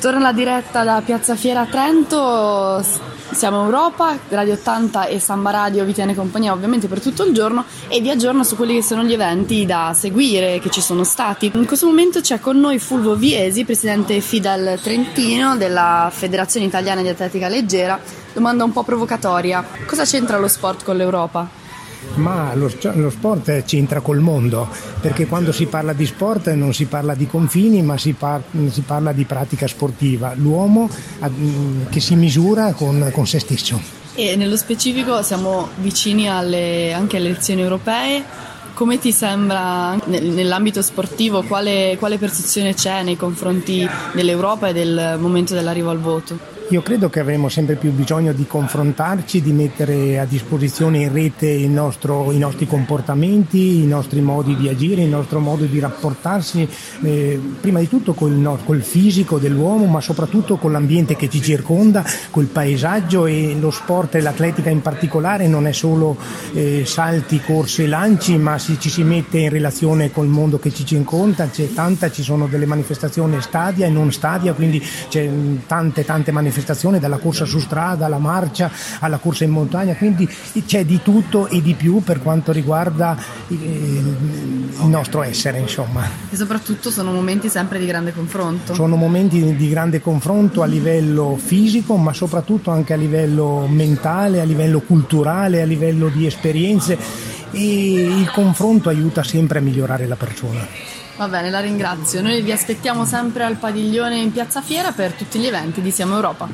Torna la diretta da Piazza Fiera Trento, siamo Europa, Radio 80 e Samba Radio vi tiene compagnia ovviamente per tutto il giorno e vi aggiorno su quelli che sono gli eventi da seguire che ci sono stati. In questo momento c'è con noi Fulvo Viesi, presidente FIDAL Trentino della Federazione Italiana di Atletica Leggera. Domanda un po' provocatoria, cosa c'entra lo sport con l'Europa? Ma lo, lo, sport c'entra col mondo, perché quando si parla di sport non si parla di confini, ma si, par- si parla di pratica sportiva, l'uomo che si misura con, con, se stesso. E nello specifico siamo vicini alle, anche alle elezioni europee. Come ti sembra nell'ambito sportivo quale, quale percezione c'è nei confronti dell'Europa e del momento dell'arrivo al voto? Io credo che avremo sempre più bisogno di confrontarci, di mettere a disposizione in rete nostro, i nostri comportamenti, i nostri modi di agire, il nostro modo di rapportarsi, eh, prima di tutto col, col, fisico dell'uomo, ma soprattutto con l'ambiente che ci circonda, col paesaggio e lo sport e l'atletica in particolare. Non è solo eh, salti, corse, lanci, ma si, ci si mette in relazione col mondo che ci circonda, c'è tanta, ci sono delle manifestazioni stadia e non stadia, quindi c'è tante tante manifestazioni manifestazione, dalla corsa su strada alla marcia, alla corsa in montagna, quindi c'è di tutto e di più per quanto riguarda eh, il nostro essere, insomma. E soprattutto sono momenti sempre di grande confronto. Sono momenti di grande confronto a livello fisico, ma soprattutto anche a livello mentale, a livello culturale, a livello di esperienze e il confronto aiuta sempre a migliorare la persona. Va bene, la ringrazio. Noi vi aspettiamo sempre al padiglione in Piazza Fiera per tutti gli eventi di Siamo Europa.